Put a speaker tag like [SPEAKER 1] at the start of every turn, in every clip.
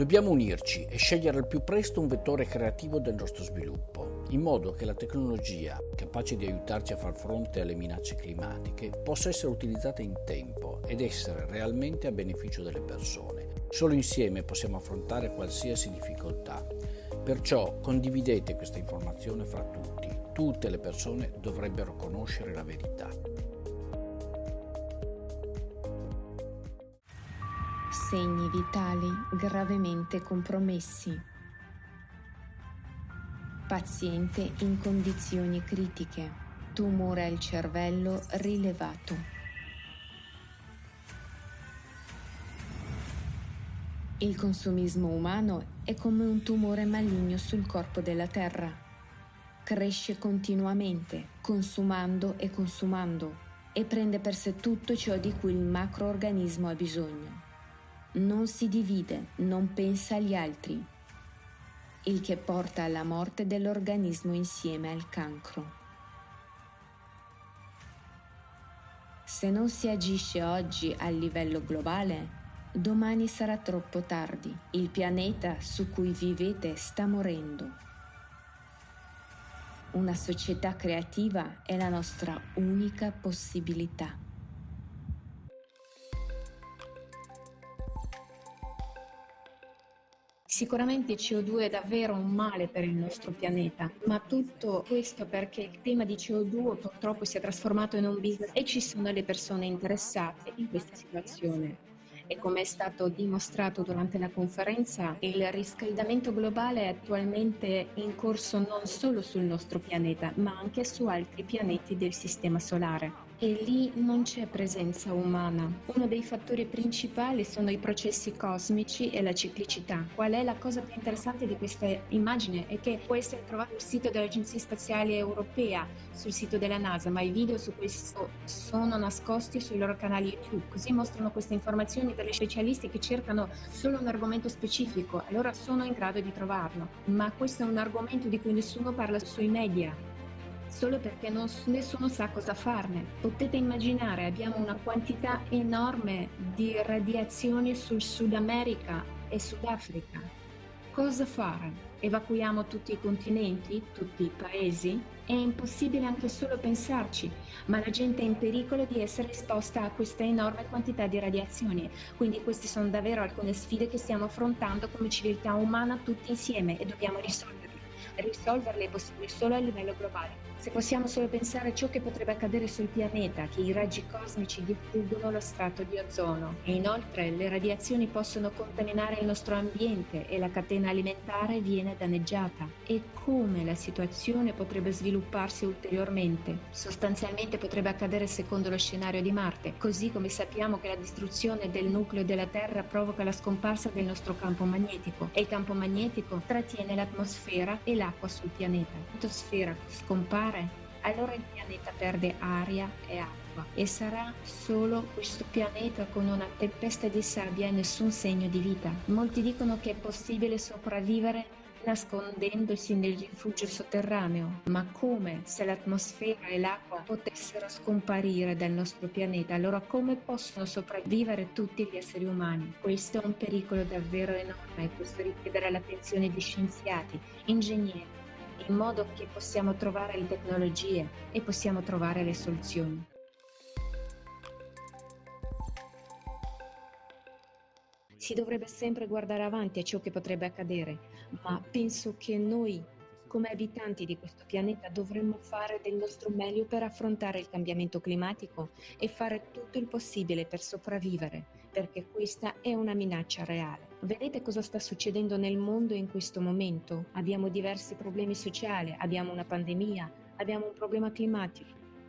[SPEAKER 1] Dobbiamo unirci e scegliere al più presto un vettore creativo del nostro sviluppo, in modo che la tecnologia, capace di aiutarci a far fronte alle minacce climatiche, possa essere utilizzata in tempo ed essere realmente a beneficio delle persone. Solo insieme possiamo affrontare qualsiasi difficoltà. Perciò condividete questa informazione fra tutti. Tutte le persone dovrebbero conoscere la verità.
[SPEAKER 2] Segni vitali gravemente compromessi. Paziente in condizioni critiche. Tumore al cervello rilevato. Il consumismo umano è come un tumore maligno sul corpo della Terra. Cresce continuamente, consumando e consumando, e prende per sé tutto ciò di cui il macroorganismo ha bisogno non si divide, non pensa agli altri, il che porta alla morte dell'organismo insieme al cancro. Se non si agisce oggi a livello globale, domani sarà troppo tardi. Il pianeta su cui vivete sta morendo. Una società creativa è la nostra unica possibilità.
[SPEAKER 3] Sicuramente il CO2 è davvero un male per il nostro pianeta, ma tutto questo perché il tema di CO2 purtroppo si è trasformato in un business e ci sono le persone interessate in questa situazione. E come è stato dimostrato durante la conferenza, il riscaldamento globale è attualmente in corso non solo sul nostro pianeta, ma anche su altri pianeti del Sistema Solare e lì non c'è presenza umana. Uno dei fattori principali sono i processi cosmici e la ciclicità. Qual è la cosa più interessante di questa immagine? È che può essere trovato sul sito dell'Agenzia Spaziale Europea, sul sito della NASA, ma i video su questo sono nascosti sui loro canali YouTube. Così mostrano queste informazioni per gli specialisti che cercano solo un argomento specifico, allora sono in grado di trovarlo. Ma questo è un argomento di cui nessuno parla sui media solo perché non, nessuno sa cosa farne. Potete immaginare, abbiamo una quantità enorme di radiazioni sul Sud America e Sudafrica. Cosa fare? Evacuiamo tutti i continenti, tutti i paesi? È impossibile anche solo pensarci, ma la gente è in pericolo di essere esposta a questa enorme quantità di radiazioni. Quindi queste sono davvero alcune sfide che stiamo affrontando come civiltà umana tutti insieme e dobbiamo risolverle. Risolverle è possibile solo a livello globale. Se possiamo solo pensare a ciò che potrebbe accadere sul pianeta, che i raggi cosmici distruggono lo strato di ozono e inoltre le radiazioni possono contaminare il nostro ambiente e la catena alimentare viene danneggiata. E come la situazione potrebbe svilupparsi ulteriormente? Sostanzialmente potrebbe accadere secondo lo scenario di Marte, così come sappiamo che la distruzione del nucleo della Terra provoca la scomparsa del nostro campo magnetico e il campo magnetico trattiene l'atmosfera e l'acqua sul pianeta. L'atmosfera scompare mare, allora il pianeta perde aria e acqua e sarà solo questo pianeta con una tempesta di sabbia e nessun segno di vita. Molti dicono che è possibile sopravvivere nascondendosi nel rifugio sotterraneo, ma come se l'atmosfera e l'acqua potessero scomparire dal nostro pianeta, allora come possono sopravvivere tutti gli esseri umani? Questo è un pericolo davvero enorme e questo richiederà l'attenzione di scienziati, ingegneri in modo che possiamo trovare le tecnologie e possiamo trovare le soluzioni. Si dovrebbe sempre guardare avanti a ciò che potrebbe accadere, ma penso che noi come abitanti di questo pianeta dovremmo fare del nostro meglio per affrontare il cambiamento climatico e fare tutto il possibile per sopravvivere, perché questa è una minaccia reale. Vedete cosa sta succedendo nel mondo in questo momento? Abbiamo diversi problemi sociali, abbiamo una pandemia, abbiamo un problema climatico.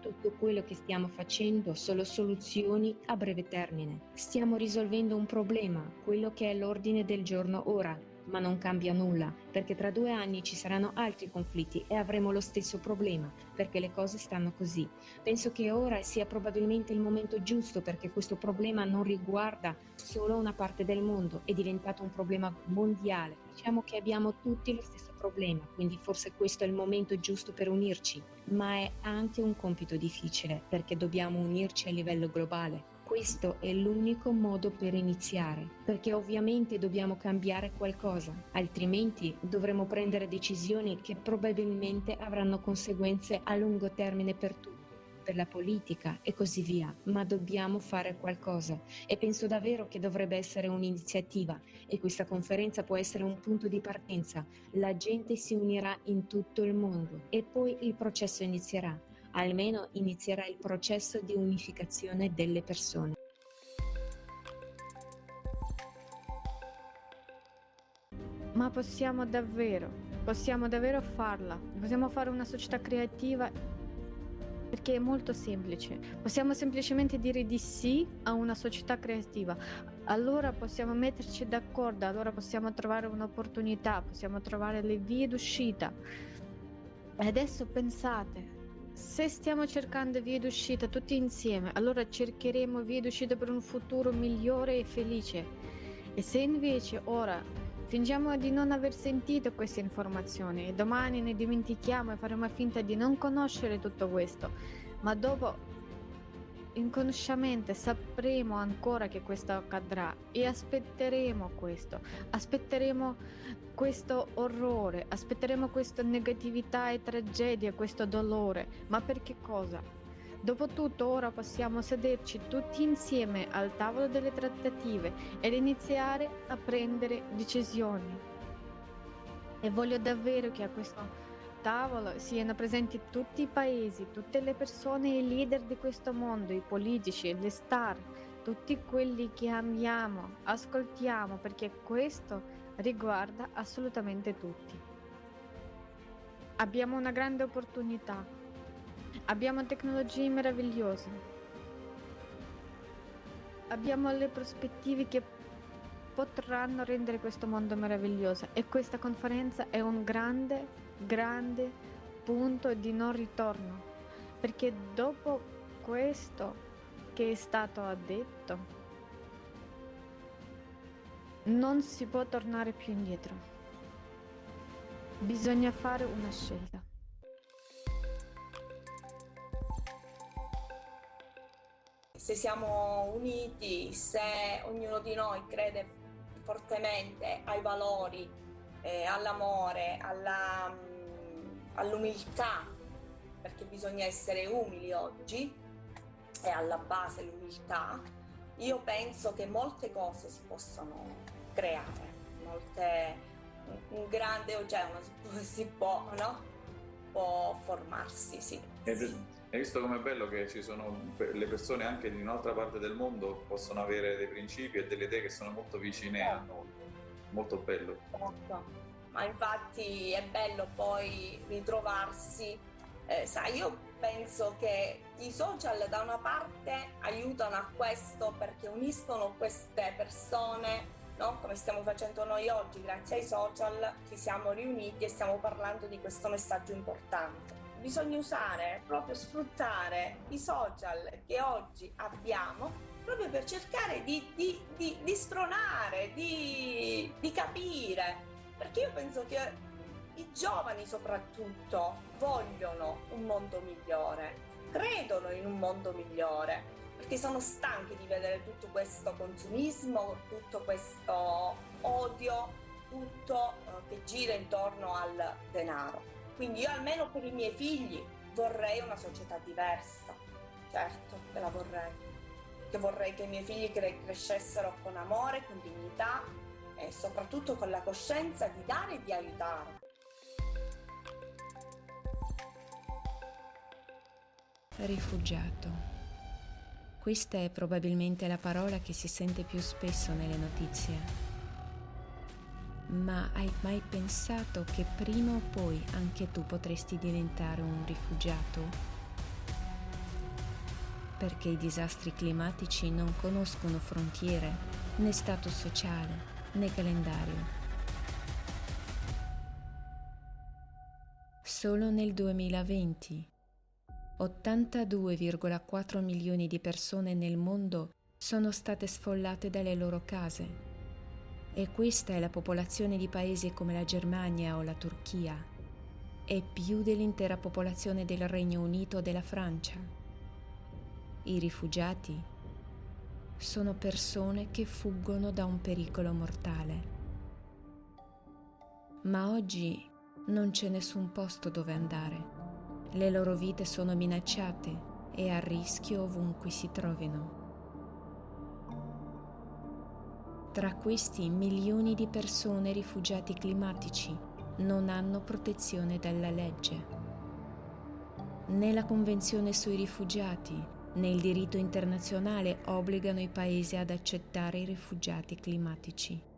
[SPEAKER 3] Tutto quello che stiamo facendo sono soluzioni a breve termine. Stiamo risolvendo un problema, quello che è l'ordine del giorno ora, ma non cambia nulla, perché tra due anni ci saranno altri conflitti e avremo lo stesso problema, perché le cose stanno così. Penso che ora sia probabilmente il momento giusto perché questo problema non riguarda solo una parte del mondo, è diventato un problema mondiale. Diciamo che abbiamo tutti lo stesso problema, quindi forse questo è il momento giusto per unirci, ma è anche un compito difficile perché dobbiamo unirci a livello globale questo è l'unico modo per iniziare, perché ovviamente dobbiamo cambiare qualcosa, altrimenti dovremo prendere decisioni che probabilmente avranno conseguenze a lungo termine per tutti per la politica e così via, ma dobbiamo fare qualcosa e penso davvero che dovrebbe essere un'iniziativa e questa conferenza può essere un punto di partenza. La gente si unirà in tutto il mondo e poi il processo inizierà, almeno inizierà il processo di unificazione delle persone.
[SPEAKER 4] Ma possiamo davvero, possiamo davvero farla, possiamo fare una società creativa perché è molto semplice. Possiamo semplicemente dire di sì a una società creativa. Allora possiamo metterci d'accordo, allora possiamo trovare un'opportunità, possiamo trovare le vie d'uscita. Adesso pensate, se stiamo cercando vie d'uscita tutti insieme, allora cercheremo vie d'uscita per un futuro migliore e felice. E se invece ora Fingiamo di non aver sentito queste informazioni e domani ne dimentichiamo e faremo finta di non conoscere tutto questo, ma dopo inconsciamente sapremo ancora che questo accadrà e aspetteremo questo, aspetteremo questo orrore, aspetteremo questa negatività e tragedia, questo dolore, ma per che cosa? Dopotutto ora possiamo sederci tutti insieme al tavolo delle trattative ed iniziare a prendere decisioni. E voglio davvero che a questo tavolo siano presenti tutti i paesi, tutte le persone e i leader di questo mondo, i politici, le star, tutti quelli che amiamo, ascoltiamo, perché questo riguarda assolutamente tutti. Abbiamo una grande opportunità Abbiamo tecnologie meravigliose. Abbiamo le prospettive che potranno rendere questo mondo meraviglioso e questa conferenza è un grande, grande punto di non ritorno perché dopo questo che è stato detto non si può tornare più indietro. Bisogna fare una scelta.
[SPEAKER 5] se siamo uniti, se ognuno di noi crede fortemente ai valori, eh, all'amore, alla, all'umiltà, perché bisogna essere umili oggi, e alla base l'umiltà, io penso che molte cose si possono creare, molte, un grande oceano si può, no? può formarsi, sì.
[SPEAKER 6] Hai visto com'è bello che ci sono le persone anche di un'altra parte del mondo possono avere dei principi e delle idee che sono molto vicine a noi. Molto bello.
[SPEAKER 5] Molto. Ma infatti è bello poi ritrovarsi. Eh, sai, io penso che i social da una parte aiutano a questo perché uniscono queste persone, no? come stiamo facendo noi oggi, grazie ai social, ci siamo riuniti e stiamo parlando di questo messaggio importante bisogna usare, proprio sfruttare i social che oggi abbiamo proprio per cercare di, di, di, di stronare, di, di capire. Perché io penso che i giovani soprattutto vogliono un mondo migliore, credono in un mondo migliore, perché sono stanchi di vedere tutto questo consumismo, tutto questo odio, tutto eh, che gira intorno al denaro. Quindi io almeno per i miei figli vorrei una società diversa, certo che la vorrei, che vorrei che i miei figli cre- crescessero con amore, con dignità e soprattutto con la coscienza di dare e di aiutare.
[SPEAKER 2] Rifugiato. Questa è probabilmente la parola che si sente più spesso nelle notizie ma hai mai pensato che prima o poi anche tu potresti diventare un rifugiato? Perché i disastri climatici non conoscono frontiere, né stato sociale, né calendario. Solo nel 2020 82,4 milioni di persone nel mondo sono state sfollate dalle loro case e questa è la popolazione di paesi come la Germania o la Turchia. È più dell'intera popolazione del Regno Unito o della Francia. I rifugiati sono persone che fuggono da un pericolo mortale. Ma oggi non c'è nessun posto dove andare. Le loro vite sono minacciate e a rischio ovunque si trovino. Tra questi milioni di persone rifugiati climatici non hanno protezione dalla legge. Né la Convenzione sui rifugiati né il diritto internazionale obbligano i paesi ad accettare i rifugiati climatici.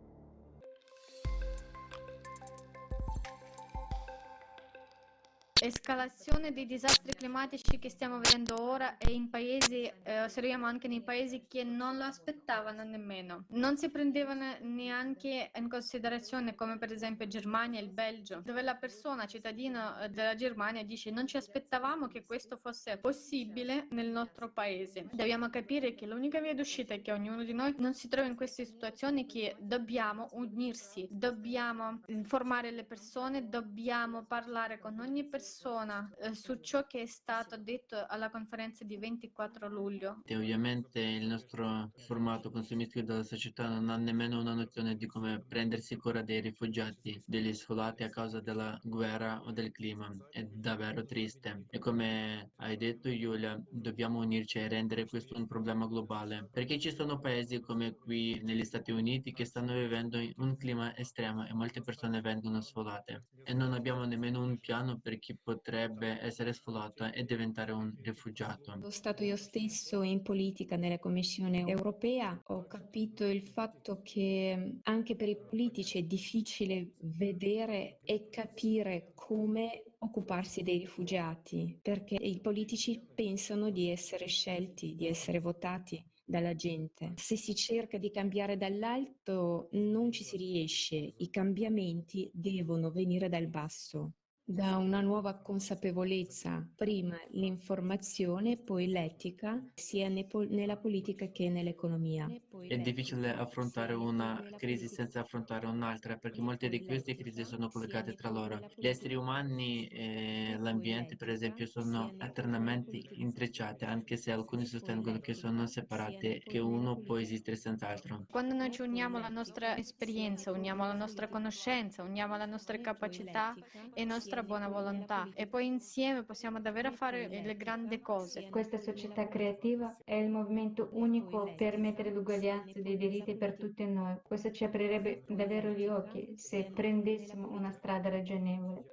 [SPEAKER 4] Escalazione dei disastri climatici che stiamo vedendo ora e in paesi, eh, osserviamo anche nei paesi che non lo aspettavano nemmeno. Non si prendevano neanche in considerazione come per esempio Germania e il Belgio, dove la persona cittadino eh, della Germania dice non ci aspettavamo che questo fosse possibile nel nostro paese. Dobbiamo capire che l'unica via d'uscita è che ognuno di noi non si trova in queste situazioni che dobbiamo unirsi, dobbiamo informare le persone, dobbiamo parlare con ogni persona persona eh, su ciò che è stato detto alla conferenza di 24 luglio.
[SPEAKER 7] E ovviamente il nostro formato consumistico della società non ha nemmeno una nozione di come prendersi cura dei rifugiati, degli sfolati a causa della guerra o del clima. È davvero triste. E come hai detto Giulia, dobbiamo unirci e rendere questo un problema globale. Perché ci sono paesi come qui negli Stati Uniti che stanno vivendo un clima estremo e molte persone vengono sfolate. E non abbiamo nemmeno un piano per chi potrebbe essere sfolata e diventare un rifugiato.
[SPEAKER 3] Sono stato io stesso in politica nella Commissione europea, ho capito il fatto che anche per i politici è difficile vedere e capire come occuparsi dei rifugiati, perché i politici pensano di essere scelti, di essere votati dalla gente. Se si cerca di cambiare dall'alto non ci si riesce, i cambiamenti devono venire dal basso da una nuova consapevolezza, prima l'informazione, poi l'etica, sia nella politica che nell'economia.
[SPEAKER 7] È difficile affrontare una crisi senza affrontare un'altra, perché molte di queste crisi sono collegate tra loro. Gli esseri umani e l'ambiente, per esempio, sono eternamente intrecciati, anche se alcuni sostengono che sono separati, che uno può esistere senza l'altro.
[SPEAKER 4] Quando noi ci uniamo alla nostra esperienza, uniamo la nostra conoscenza, uniamo la nostra capacità e il nostro nostra buona volontà e poi insieme possiamo davvero fare le grandi cose.
[SPEAKER 8] Questa società creativa è il movimento unico per mettere l'uguaglianza dei diritti per tutti noi. Questo ci aprirebbe davvero gli occhi se prendessimo una strada ragionevole.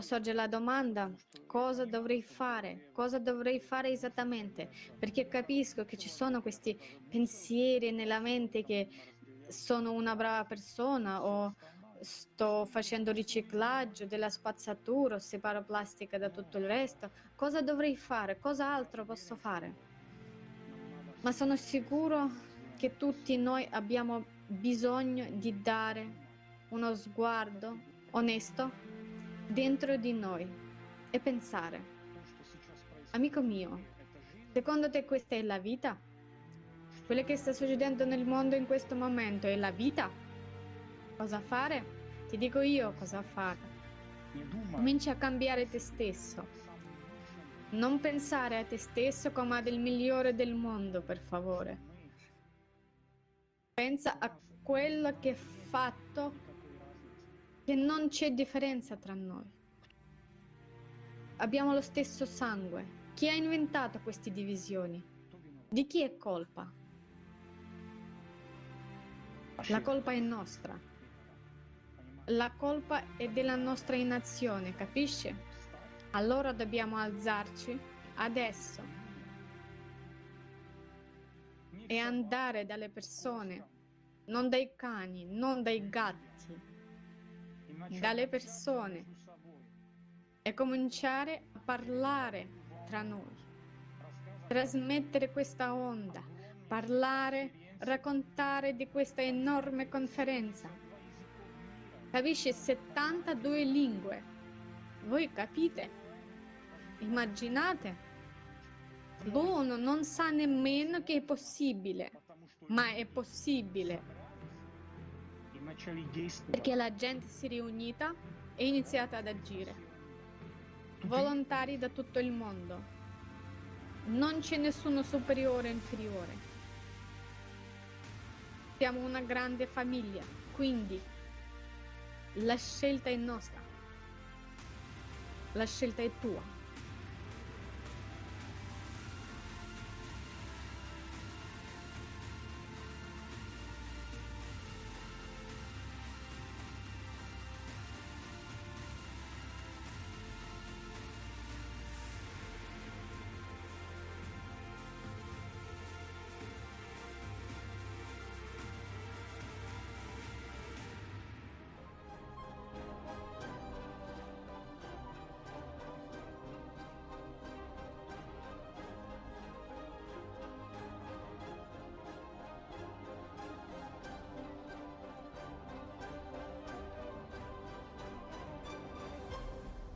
[SPEAKER 4] sorge la domanda cosa dovrei fare, cosa dovrei fare esattamente, perché capisco che ci sono questi pensieri nella mente che sono una brava persona o sto facendo riciclaggio della spazzatura o separo plastica da tutto il resto, cosa dovrei fare? Cosa altro posso fare? Ma sono sicuro che tutti noi abbiamo bisogno di dare uno sguardo onesto dentro di noi e pensare, amico mio, secondo te questa è la vita? Quello che sta succedendo nel mondo in questo momento è la vita. Cosa fare? Ti dico io cosa fare. Comincia a cambiare te stesso. Non pensare a te stesso come del migliore del mondo, per favore. Pensa a quello che è fatto, che non c'è differenza tra noi. Abbiamo lo stesso sangue. Chi ha inventato queste divisioni? Di chi è colpa? La colpa è nostra. La colpa è della nostra inazione, capisci? Allora dobbiamo alzarci adesso e andare dalle persone, non dai cani, non dai gatti, dalle persone e cominciare a parlare tra noi, trasmettere questa onda, parlare raccontare di questa enorme conferenza. Capisce 72 lingue. Voi capite? Immaginate? L'uno non sa nemmeno che è possibile, ma è possibile. Perché la gente si è riunita e è iniziata ad agire. volontari da tutto il mondo. Non c'è nessuno superiore o inferiore. Siamo una grande famiglia, quindi la scelta è nostra. La scelta è tua.